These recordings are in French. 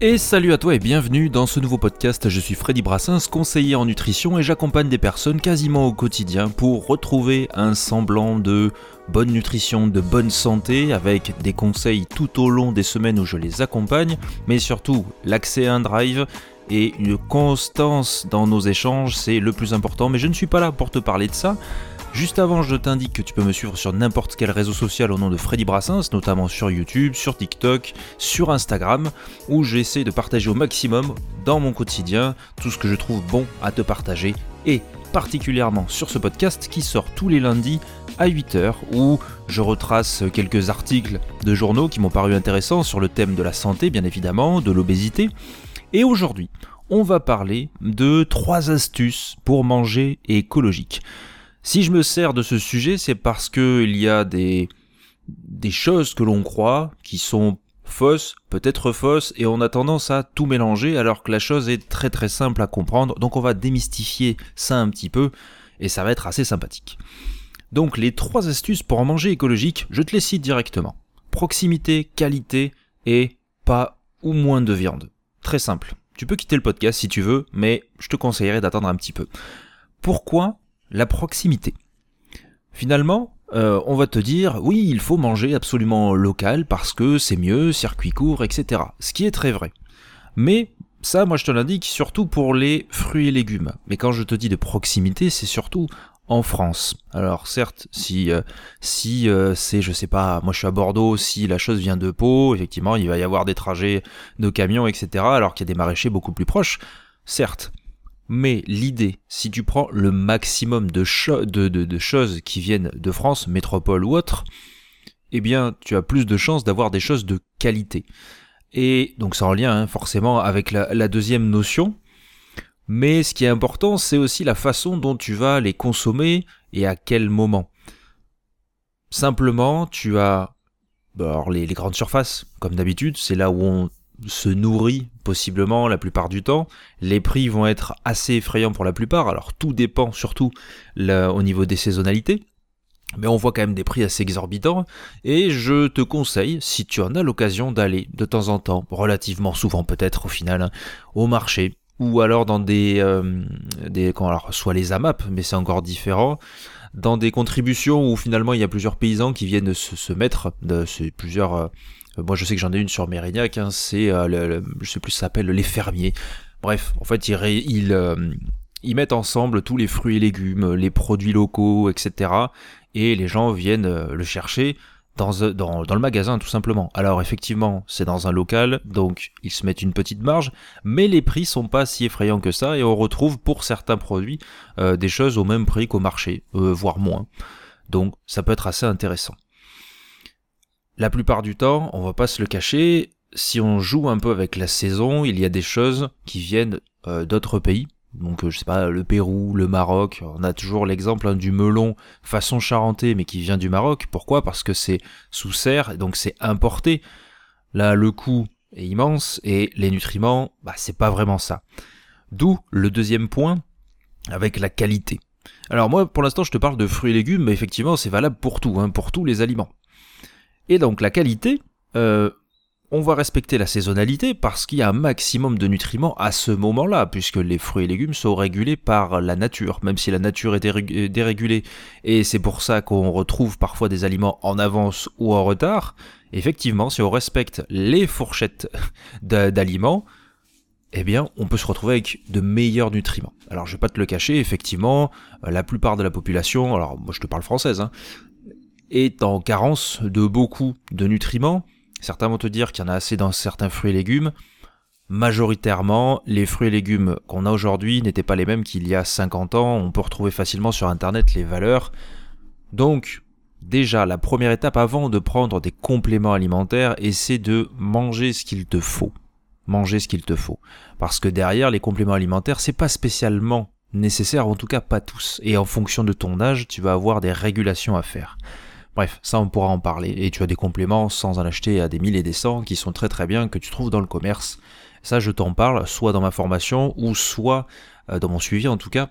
Et salut à toi et bienvenue dans ce nouveau podcast. Je suis Freddy Brassens, conseiller en nutrition et j'accompagne des personnes quasiment au quotidien pour retrouver un semblant de bonne nutrition, de bonne santé avec des conseils tout au long des semaines où je les accompagne, mais surtout l'accès à un drive et une constance dans nos échanges, c'est le plus important. Mais je ne suis pas là pour te parler de ça. Juste avant, je t'indique que tu peux me suivre sur n'importe quel réseau social au nom de Freddy Brassens, notamment sur YouTube, sur TikTok, sur Instagram, où j'essaie de partager au maximum dans mon quotidien tout ce que je trouve bon à te partager et particulièrement sur ce podcast qui sort tous les lundis à 8h où je retrace quelques articles de journaux qui m'ont paru intéressants sur le thème de la santé bien évidemment, de l'obésité. Et aujourd'hui, on va parler de trois astuces pour manger écologique. Si je me sers de ce sujet, c'est parce qu'il y a des, choses que l'on croit qui sont fausses, peut-être fausses, et on a tendance à tout mélanger alors que la chose est très très simple à comprendre. Donc on va démystifier ça un petit peu et ça va être assez sympathique. Donc les trois astuces pour manger écologique, je te les cite directement. Proximité, qualité et pas ou moins de viande. Très simple. Tu peux quitter le podcast si tu veux, mais je te conseillerais d'attendre un petit peu. Pourquoi la proximité? Finalement, euh, on va te dire, oui, il faut manger absolument local parce que c'est mieux, circuit court, etc. Ce qui est très vrai. Mais ça, moi je te l'indique surtout pour les fruits et légumes. Mais quand je te dis de proximité, c'est surtout en France. Alors certes, si euh, si euh, c'est je sais pas, moi je suis à Bordeaux, si la chose vient de Pau, effectivement, il va y avoir des trajets de camions, etc. Alors qu'il y a des maraîchers beaucoup plus proches, certes. Mais l'idée, si tu prends le maximum de, choses qui viennent de France, métropole ou autre, eh bien, tu as plus de chances d'avoir des choses de qualité. Et donc, c'est en lien hein, forcément avec la deuxième notion. Mais ce qui est important, c'est aussi la façon dont tu vas les consommer et à quel moment. Simplement, tu as bah, les, grandes surfaces, comme d'habitude, c'est là où on se nourrit possiblement la plupart du temps. Les prix vont être assez effrayants pour la plupart, alors tout dépend surtout au niveau des saisonnalités. Mais on voit quand même des prix assez exorbitants et je te conseille, si tu en as l'occasion, d'aller de temps en temps, relativement souvent peut-être au final, hein, au marché ou alors dans des, euh, des alors, soit les AMAP, mais c'est encore différent, dans des contributions où finalement il y a plusieurs paysans qui viennent se, mettre, de, plusieurs euh, euh, moi, je sais que j'en ai une sur Mérignac, hein, c'est, euh, le, je sais plus, s'appelle les fermiers. Bref, en fait, ils, euh, ils, mettent ensemble tous les fruits et légumes, les produits locaux, etc. Et les gens viennent le chercher dans, dans, le magasin, tout simplement. Alors, effectivement, c'est dans un local, donc ils se mettent une petite marge, mais les prix sont pas si effrayants que ça, et on retrouve pour certains produits des choses au même prix qu'au marché, voire moins. Donc, ça peut être assez intéressant la plupart du temps, on va pas se le cacher, si on joue un peu avec la saison, il y a des choses qui viennent euh, d'autres pays. Donc euh, je sais pas, le Pérou, le Maroc, on a toujours l'exemple hein, du melon façon charentais mais qui vient du Maroc. Pourquoi? Parce que c'est sous serre, donc c'est importé. Là, le coût est immense et les nutriments, bah c'est pas vraiment ça. D'où le deuxième point avec la qualité. Alors moi, pour l'instant, je te parle de fruits et légumes, mais effectivement, c'est valable pour tout, hein, pour tous les aliments. Et donc la qualité, euh, on va respecter la saisonnalité parce qu'il y a un maximum de nutriments à ce moment-là, puisque les fruits et légumes sont régulés par la nature, même si la nature est dérégulée. Et c'est pour ça qu'on retrouve parfois des aliments en avance ou en retard. Effectivement, si on respecte les fourchettes d'aliments, eh bien, on peut se retrouver avec de meilleurs nutriments. Alors, je vais pas te le cacher, effectivement, la plupart de la population, alors moi je te parle française, hein, est en carence de beaucoup de nutriments. Certains vont te dire qu'il y en a assez dans certains fruits et légumes. Majoritairement, les fruits et légumes qu'on a aujourd'hui n'étaient pas les mêmes qu'il y a 50 ans. On peut retrouver facilement sur Internet les valeurs. Donc, déjà, la première étape avant de prendre des compléments alimentaires, c'est de manger ce qu'il te faut. Manger ce qu'il te faut. Parce que derrière, les compléments alimentaires, c'est pas spécialement nécessaire, en tout cas pas tous. Et en fonction de ton âge, tu vas avoir des régulations à faire. Bref, ça on pourra en parler. Et tu as des compléments sans en acheter à des milliers et des cents qui sont très très bien, que tu trouves dans le commerce. Ça je t'en parle, soit dans ma formation, ou soit euh, dans mon suivi en tout cas,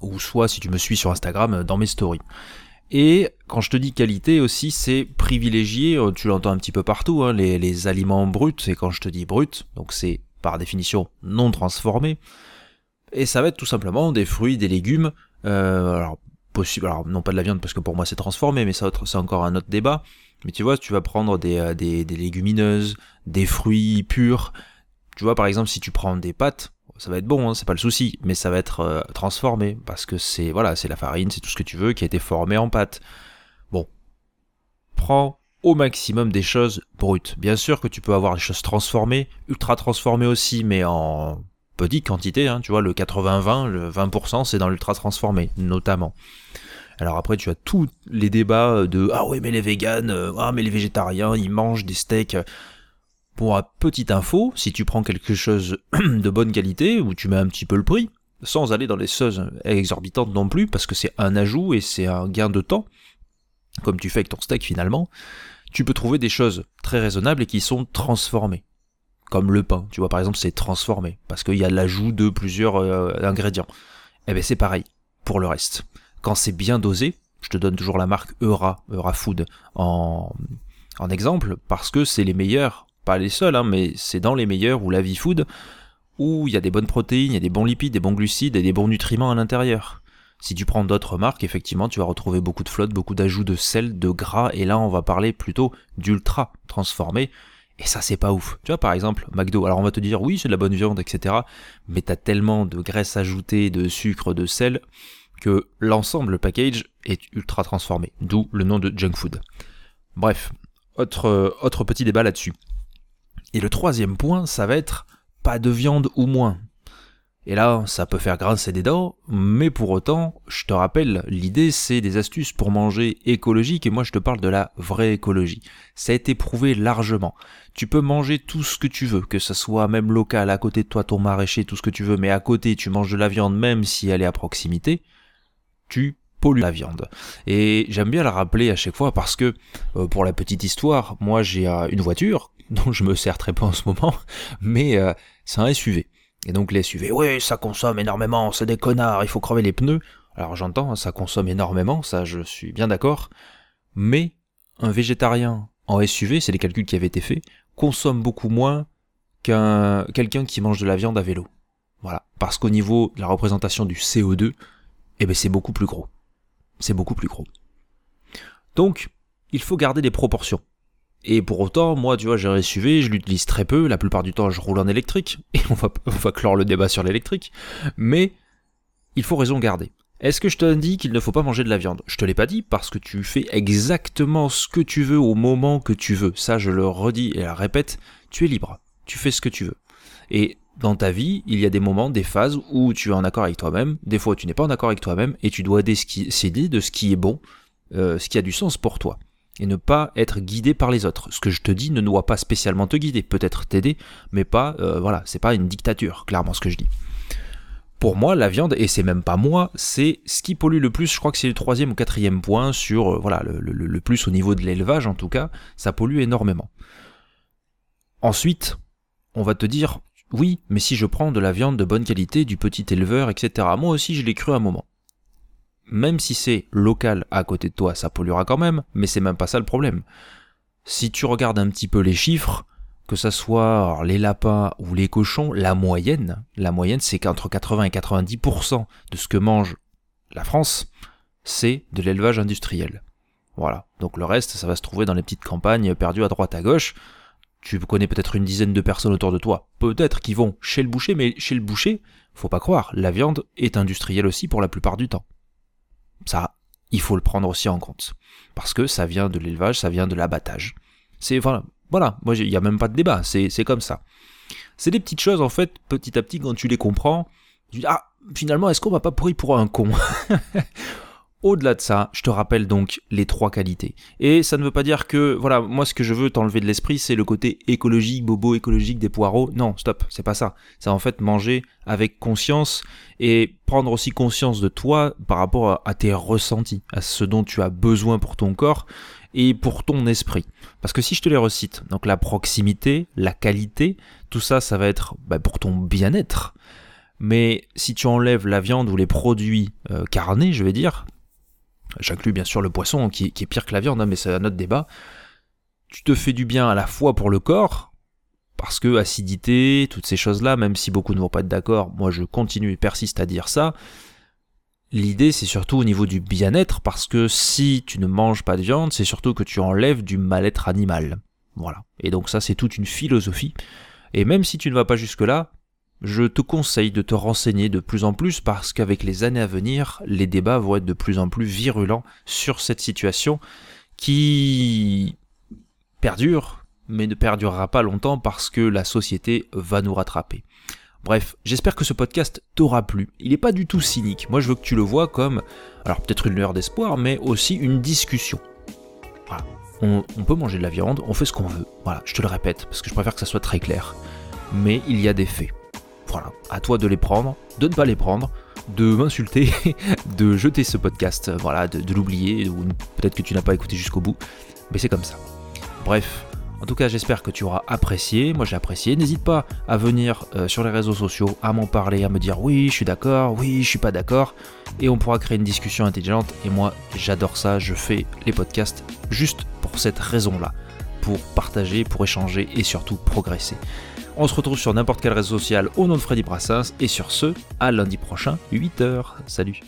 ou soit si tu me suis sur Instagram, euh, dans mes stories. Et quand je te dis qualité aussi, c'est privilégier, euh, tu l'entends un petit peu partout, hein, les, aliments bruts, et quand je te dis brut, donc c'est par définition non transformé, et ça va être tout simplement des fruits, des légumes, alors non pas de la viande parce que pour moi c'est transformé, mais c'est encore un autre débat, mais tu vois, tu vas prendre des, euh, des légumineuses, des fruits purs, tu vois par exemple si tu prends des pâtes, ça va être bon, hein, c'est pas le souci, mais ça va être euh, transformé parce que c'est voilà, c'est la farine, c'est tout ce que tu veux qui a été formé en pâte. Bon, prends au maximum des choses brutes. Bien sûr que tu peux avoir des choses transformées, ultra transformées aussi, mais en petite quantité. Hein, tu vois, le 80-20, le 20%, c'est dans l'ultra transformé, notamment. Alors après, tu as tous les débats de ah ouais mais les véganes, euh, ah mais les végétariens, ils mangent des steaks. Pour petite info, si tu prends quelque chose de bonne qualité, où tu mets un petit peu le prix, sans aller dans les choses exorbitantes non plus, parce que c'est un ajout et c'est un gain de temps, comme tu fais avec ton steak finalement, tu peux trouver des choses très raisonnables et qui sont transformées. Comme le pain, tu vois par exemple c'est transformé, parce qu'il y a l'ajout de plusieurs euh, ingrédients. Eh bien c'est pareil, pour le reste. Quand c'est bien dosé, je te donne toujours la marque Eura, Eura Food, en, en exemple, parce que c'est les meilleurs pas les seuls, hein, mais c'est dans les meilleurs ou la vie food où il y a des bonnes protéines, il y a des bons lipides, des bons glucides et des bons nutriments à l'intérieur. Si tu prends d'autres marques, effectivement, tu vas retrouver beaucoup de flotte, beaucoup d'ajouts de sel, de gras, et là on va parler plutôt d'ultra transformé. Et ça c'est pas ouf. Tu vois par exemple McDo, alors on va te dire oui c'est de la bonne viande, etc. Mais t'as tellement de graisse ajoutée, de sucre, de sel, que l'ensemble, le package, est ultra transformé. D'où le nom de junk food. Bref, autre, autre petit débat là-dessus. Et le troisième point, ça va être pas de viande ou moins. Et là, ça peut faire grincer des dents, mais pour autant, je te rappelle, l'idée c'est des astuces pour manger écologique, et moi je te parle de la vraie écologie. Ça a été prouvé largement. Tu peux manger tout ce que tu veux, que ce soit même local, à côté de toi ton maraîcher, tout ce que tu veux, mais à côté tu manges de la viande même si elle est à proximité, tu pollues la viande. Et j'aime bien la rappeler à chaque fois parce que, euh, pour la petite histoire, moi j'ai euh, une voiture dont je me sers très peu en ce moment, mais euh, c'est un SUV. Et donc les SUV, oui, ça consomme énormément, c'est des connards, il faut crever les pneus. Alors j'entends, ça consomme énormément, ça je suis bien d'accord, mais un végétarien en SUV, c'est les calculs qui avaient été faits, consomme beaucoup moins qu'un quelqu'un qui mange de la viande à vélo. Voilà, parce qu'au niveau de la représentation du CO2, eh ben c'est beaucoup plus gros. C'est beaucoup plus gros. Donc, il faut garder des proportions. Et pour autant, moi, tu vois, j'ai un SUV, je l'utilise très peu. La plupart du temps, je roule en électrique. Et on va, clore le débat sur l'électrique. Mais il faut raison garder. Est-ce que je te dis qu'il ne faut pas manger de la viande? Je te l'ai pas dit parce que tu fais exactement ce que tu veux au moment que tu veux. Ça, je le redis et la répète, tu es libre. Tu fais ce que tu veux. Et dans ta vie, il y a des moments, des phases où tu es en accord avec toi-même, des fois tu n'es pas en accord avec toi-même, et tu dois décider de ce qui est bon, euh, ce qui a du sens pour toi et ne pas être guidé par les autres. Ce que je te dis ne doit pas spécialement te guider, peut-être t'aider, mais pas, euh, voilà, c'est pas une dictature, clairement ce que je dis. Pour moi, la viande, et c'est même pas moi, c'est ce qui pollue le plus, je crois que c'est le troisième ou quatrième point sur, euh, voilà, le, le plus au niveau de l'élevage en tout cas, ça pollue énormément. Ensuite, on va te dire, oui, mais si je prends de la viande de bonne qualité, du petit éleveur, etc., moi aussi je l'ai cru à un moment même si c'est local à côté de toi, ça polluera quand même, mais c'est même pas ça le problème. Si tu regardes un petit peu les chiffres, que ce soit les lapins ou les cochons, la moyenne, la moyenne c'est qu'entre 80 et 90% de ce que mange la France, c'est de l'élevage industriel. Voilà. Donc le reste, ça va se trouver dans les petites campagnes perdues à droite à gauche. Tu connais peut-être une dizaine de personnes autour de toi, peut-être qui vont chez le boucher, mais chez le boucher, faut pas croire, la viande est industrielle aussi pour la plupart du temps. Ça, il faut le prendre aussi en compte. Parce que ça vient de l'élevage, ça vient de l'abattage. C'est voilà, voilà, moi il n'y a même pas de débat, c'est comme ça. C'est des petites choses en fait, petit à petit quand tu les comprends, tu dis ah finalement est-ce qu'on va pas pourri pour un con? Au-delà de ça, je te rappelle donc les trois qualités. Et ça ne veut pas dire que, voilà, moi ce que je veux t'enlever de l'esprit, c'est le côté écologique, bobo écologique des poireaux. Non, stop, c'est pas ça. C'est en fait manger avec conscience et prendre aussi conscience de toi par rapport à tes ressentis, à ce dont tu as besoin pour ton corps et pour ton esprit. Parce que si je te les recite, donc la proximité, la qualité, tout ça, ça va être bah, pour ton bien-être. Mais si tu enlèves la viande ou les produits euh, carnés, je vais dire, J'inclus bien sûr le poisson qui, est pire que la viande, hein, mais c'est un autre débat. Tu te fais du bien à la fois pour le corps, parce que acidité, toutes ces choses-là, même si beaucoup ne vont pas être d'accord, moi je continue et persiste à dire ça. L'idée c'est surtout au niveau du bien-être, parce que si tu ne manges pas de viande, c'est surtout que tu enlèves du mal-être animal. Voilà. Et donc ça c'est toute une philosophie. Et même si tu ne vas pas jusque-là, je te conseille de te renseigner de plus en plus parce qu'avec les années à venir, les débats vont être de plus en plus virulents sur cette situation qui perdure, mais ne perdurera pas longtemps parce que la société va nous rattraper. Bref, j'espère que ce podcast t'aura plu. Il n'est pas du tout cynique. Moi, je veux que tu le vois comme, alors peut-être une lueur d'espoir, mais aussi une discussion. Voilà. On, on, peut manger de la viande, on fait ce qu'on veut. Voilà, je te le répète, parce que je préfère que ça soit très clair. Mais il y a des faits. Voilà, à toi de les prendre, de ne pas les prendre, de m'insulter, de jeter ce podcast, voilà, de, l'oublier, ou peut-être que tu n'as pas écouté jusqu'au bout, mais c'est comme ça. Bref, en tout cas, j'espère que tu auras apprécié. Moi, j'ai apprécié. N'hésite pas à venir euh, sur les réseaux sociaux, à m'en parler, à me dire oui, je suis d'accord, oui, je suis pas d'accord. Et on pourra créer une discussion intelligente. Et moi, j'adore ça. Je fais les podcasts juste pour cette raison-là. Pour partager, pour échanger et surtout progresser. On se retrouve sur n'importe quel réseau social au nom de Freddy Brassens. Et sur ce, à lundi prochain, 8h. Salut